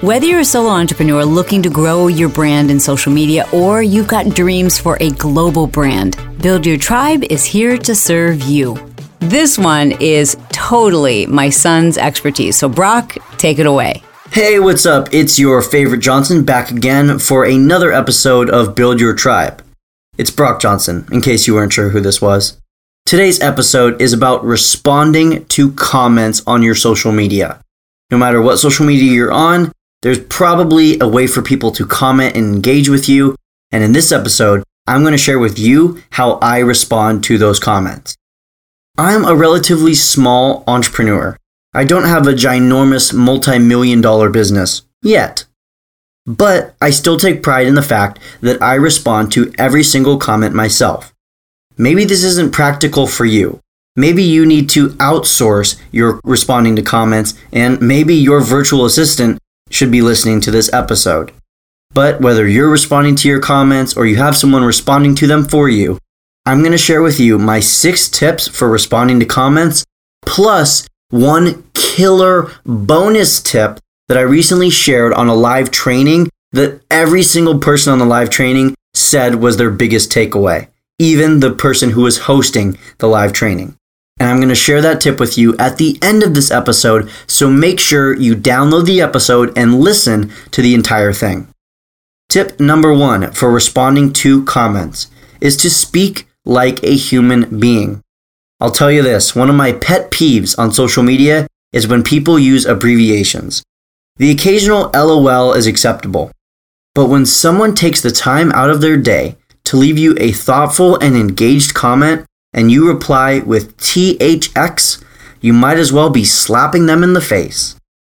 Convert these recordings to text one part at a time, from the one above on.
Whether you're a solo entrepreneur looking to grow your brand in social media or you've got dreams for a global brand, Build Your Tribe is here to serve you. This one is totally my son's expertise. So, Brock, take it away. Hey, what's up? It's your favorite Johnson back again for another episode of Build Your Tribe. It's Brock Johnson, in case you weren't sure who this was. Today's episode is about responding to comments on your social media. No matter what social media you're on, there's probably a way for people to comment and engage with you. And in this episode, I'm going to share with you how I respond to those comments. I'm a relatively small entrepreneur. I don't have a ginormous multi million dollar business yet. But I still take pride in the fact that I respond to every single comment myself. Maybe this isn't practical for you. Maybe you need to outsource your responding to comments, and maybe your virtual assistant should be listening to this episode. But whether you're responding to your comments or you have someone responding to them for you, I'm going to share with you my six tips for responding to comments, plus one killer bonus tip that I recently shared on a live training that every single person on the live training said was their biggest takeaway, even the person who was hosting the live training. And I'm going to share that tip with you at the end of this episode, so make sure you download the episode and listen to the entire thing. Tip number one for responding to comments is to speak like a human being. I'll tell you this one of my pet peeves on social media is when people use abbreviations. The occasional LOL is acceptable, but when someone takes the time out of their day to leave you a thoughtful and engaged comment, and you reply with THX, you might as well be slapping them in the face.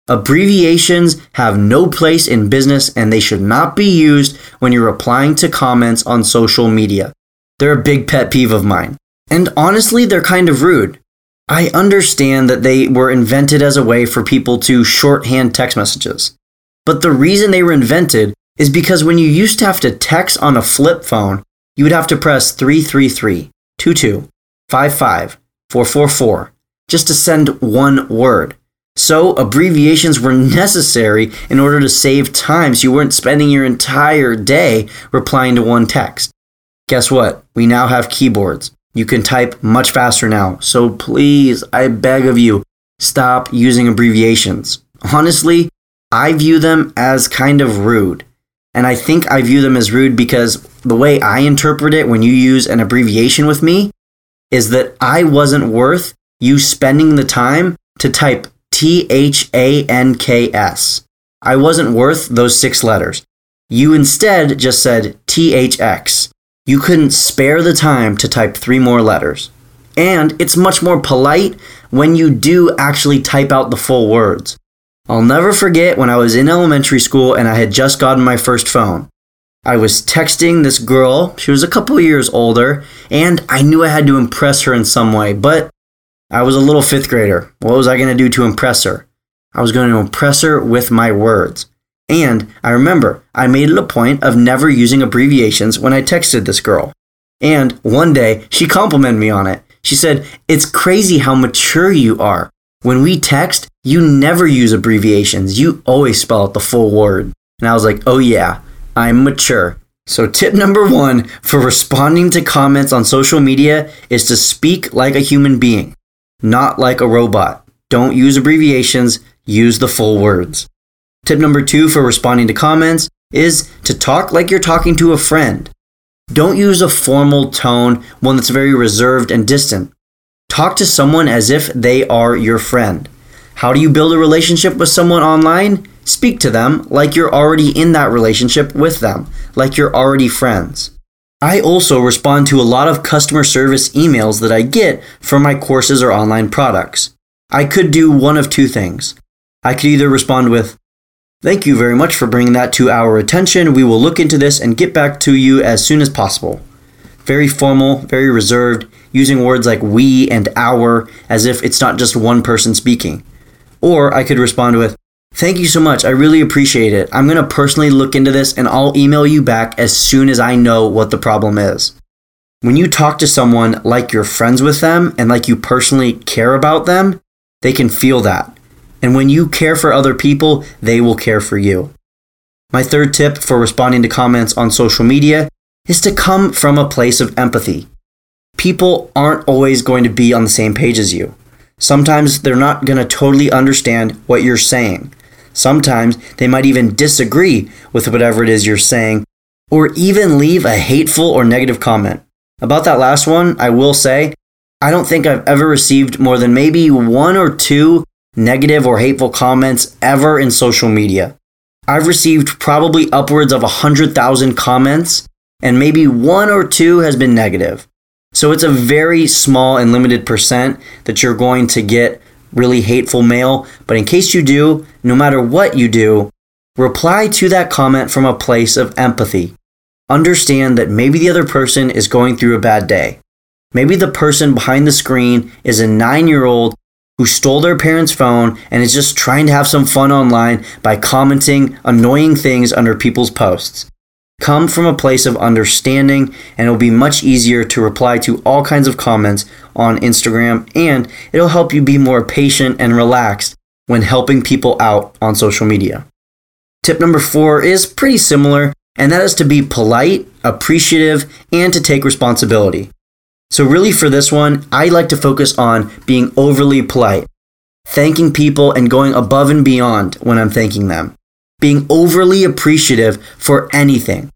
Abbreviations have no place in business and they should not be used when you're replying to comments on social media. They're a big pet peeve of mine. And honestly, they're kind of rude. I understand that they were invented as a way for people to shorthand text messages. But the reason they were invented is because when you used to have to text on a flip phone, you would have to press 333 444 just to send one word. So abbreviations were necessary in order to save time so you weren't spending your entire day replying to one text. Guess what? We now have keyboards. You can type much faster now. So please, I beg of you, stop using abbreviations. Honestly, I view them as kind of rude. And I think I view them as rude because the way I interpret it when you use an abbreviation with me is that I wasn't worth you spending the time to type T H A N K S. I wasn't worth those six letters. You instead just said T H X. You couldn't spare the time to type three more letters. And it's much more polite when you do actually type out the full words. I'll never forget when I was in elementary school and I had just gotten my first phone. I was texting this girl, she was a couple years older, and I knew I had to impress her in some way, but I was a little fifth grader. What was I going to do to impress her? I was going to impress her with my words. And I remember I made it a point of never using abbreviations when I texted this girl. And one day she complimented me on it. She said, It's crazy how mature you are. When we text, you never use abbreviations. You always spell out the full word. And I was like, oh yeah, I'm mature. So, tip number one for responding to comments on social media is to speak like a human being, not like a robot. Don't use abbreviations, use the full words. Tip number two for responding to comments is to talk like you're talking to a friend. Don't use a formal tone, one that's very reserved and distant. Talk to someone as if they are your friend. How do you build a relationship with someone online? Speak to them like you're already in that relationship with them, like you're already friends. I also respond to a lot of customer service emails that I get for my courses or online products. I could do one of two things. I could either respond with, Thank you very much for bringing that to our attention. We will look into this and get back to you as soon as possible. Very formal, very reserved, using words like we and our as if it's not just one person speaking. Or I could respond with, Thank you so much. I really appreciate it. I'm going to personally look into this and I'll email you back as soon as I know what the problem is. When you talk to someone like you're friends with them and like you personally care about them, they can feel that. And when you care for other people, they will care for you. My third tip for responding to comments on social media is to come from a place of empathy. People aren't always going to be on the same page as you. Sometimes they're not going to totally understand what you're saying. Sometimes they might even disagree with whatever it is you're saying, or even leave a hateful or negative comment. About that last one, I will say, I don't think I've ever received more than maybe one or two negative or hateful comments ever in social media. I've received probably upwards of 100,000 comments, and maybe one or two has been negative. So it's a very small and limited percent that you're going to get really hateful mail. But in case you do, no matter what you do, reply to that comment from a place of empathy. Understand that maybe the other person is going through a bad day. Maybe the person behind the screen is a nine year old who stole their parents' phone and is just trying to have some fun online by commenting annoying things under people's posts. Come from a place of understanding, and it'll be much easier to reply to all kinds of comments on Instagram, and it'll help you be more patient and relaxed when helping people out on social media. Tip number four is pretty similar, and that is to be polite, appreciative, and to take responsibility. So, really, for this one, I like to focus on being overly polite, thanking people and going above and beyond when I'm thanking them being overly appreciative for anything.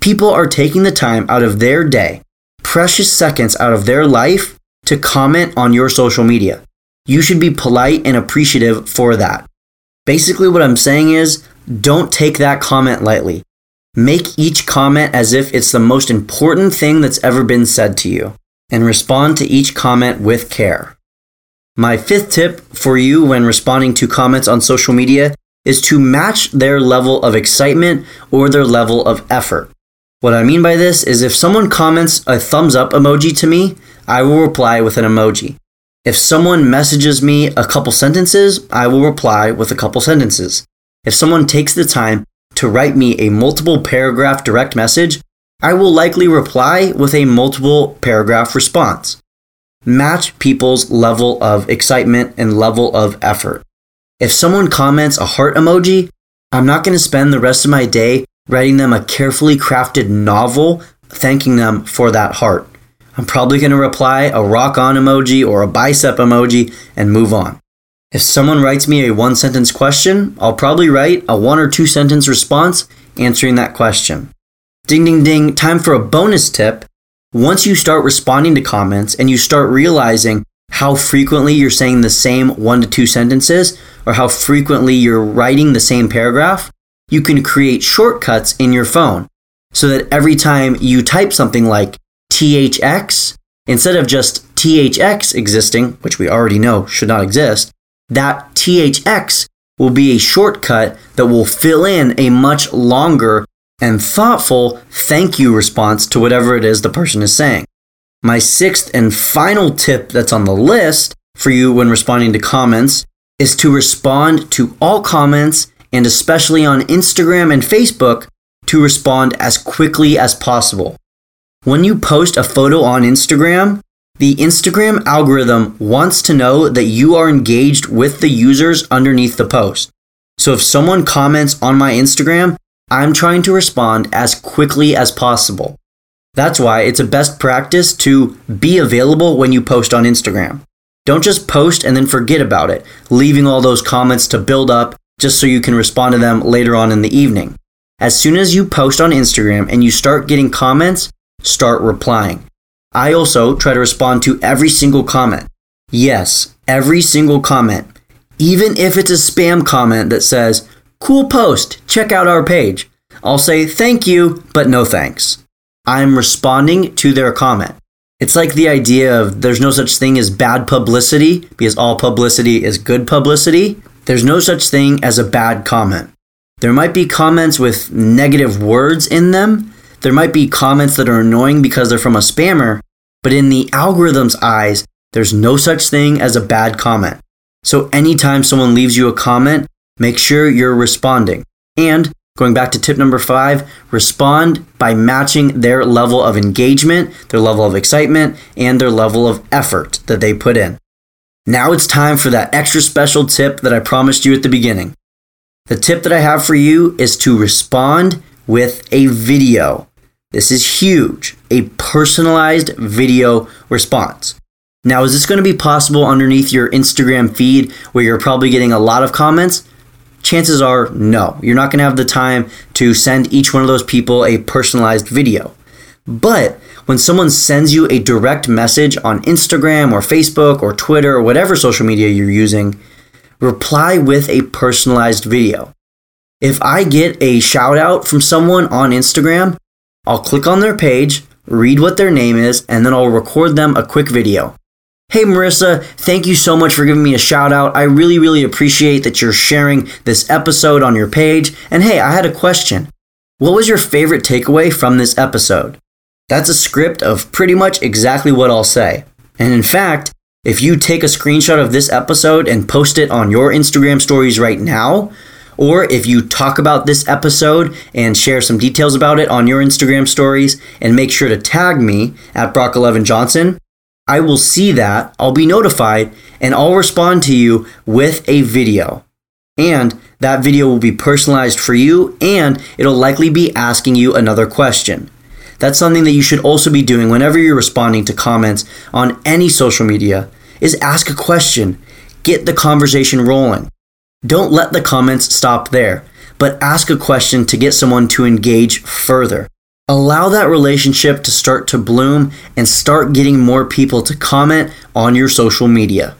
People are taking the time out of their day, precious seconds out of their life, to comment on your social media. You should be polite and appreciative for that. Basically, what I'm saying is don't take that comment lightly. Make each comment as if it's the most important thing that's ever been said to you, and respond to each comment with care. My fifth tip for you when responding to comments on social media is to match their level of excitement or their level of effort. What I mean by this is if someone comments a thumbs up emoji to me, I will reply with an emoji. If someone messages me a couple sentences, I will reply with a couple sentences. If someone takes the time to write me a multiple paragraph direct message, I will likely reply with a multiple paragraph response. Match people's level of excitement and level of effort. If someone comments a heart emoji, I'm not going to spend the rest of my day writing them a carefully crafted novel thanking them for that heart. I'm probably going to reply a rock on emoji or a bicep emoji and move on. If someone writes me a one sentence question, I'll probably write a one or two sentence response answering that question. Ding, ding, ding, time for a bonus tip. Once you start responding to comments and you start realizing how frequently you're saying the same one to two sentences or how frequently you're writing the same paragraph, you can create shortcuts in your phone so that every time you type something like THX, instead of just THX existing, which we already know should not exist, that THX will be a shortcut that will fill in a much longer and thoughtful thank you response to whatever it is the person is saying. My sixth and final tip that's on the list for you when responding to comments is to respond to all comments and especially on Instagram and Facebook to respond as quickly as possible. When you post a photo on Instagram, the Instagram algorithm wants to know that you are engaged with the users underneath the post. So if someone comments on my Instagram, I'm trying to respond as quickly as possible. That's why it's a best practice to be available when you post on Instagram. Don't just post and then forget about it, leaving all those comments to build up just so you can respond to them later on in the evening. As soon as you post on Instagram and you start getting comments, start replying. I also try to respond to every single comment. Yes, every single comment. Even if it's a spam comment that says, cool post, check out our page. I'll say thank you, but no thanks. I'm responding to their comment. It's like the idea of there's no such thing as bad publicity because all publicity is good publicity. There's no such thing as a bad comment. There might be comments with negative words in them. There might be comments that are annoying because they're from a spammer, but in the algorithm's eyes, there's no such thing as a bad comment. So anytime someone leaves you a comment, make sure you're responding. And going back to tip number five, respond by matching their level of engagement, their level of excitement, and their level of effort that they put in. Now it's time for that extra special tip that I promised you at the beginning. The tip that I have for you is to respond with a video. This is huge, a personalized video response. Now, is this going to be possible underneath your Instagram feed where you're probably getting a lot of comments? Chances are no. You're not going to have the time to send each one of those people a personalized video. But when someone sends you a direct message on Instagram or Facebook or Twitter or whatever social media you're using, reply with a personalized video. If I get a shout out from someone on Instagram, I'll click on their page, read what their name is, and then I'll record them a quick video. Hey Marissa, thank you so much for giving me a shout out. I really, really appreciate that you're sharing this episode on your page. And hey, I had a question. What was your favorite takeaway from this episode? That's a script of pretty much exactly what I'll say. And in fact, if you take a screenshot of this episode and post it on your Instagram stories right now, or if you talk about this episode and share some details about it on your Instagram stories and make sure to tag me at Brock11 Johnson, I will see that, I'll be notified, and I'll respond to you with a video. And that video will be personalized for you, and it'll likely be asking you another question. That's something that you should also be doing whenever you're responding to comments on any social media is ask a question. Get the conversation rolling. Don't let the comments stop there, but ask a question to get someone to engage further. Allow that relationship to start to bloom and start getting more people to comment on your social media.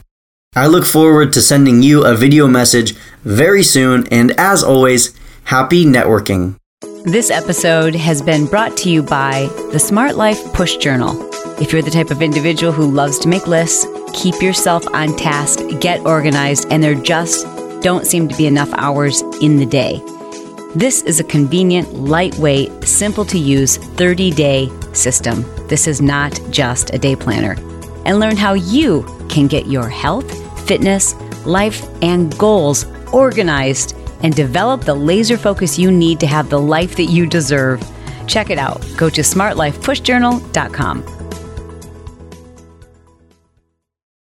I look forward to sending you a video message very soon, and as always, happy networking. This episode has been brought to you by the Smart Life Push Journal. If you're the type of individual who loves to make lists, keep yourself on task, get organized, and there just don't seem to be enough hours in the day. This is a convenient, lightweight, simple to use 30 day system. This is not just a day planner. And learn how you can get your health, fitness, life, and goals organized and develop the laser focus you need to have the life that you deserve. Check it out. Go to smartlifepushjournal.com.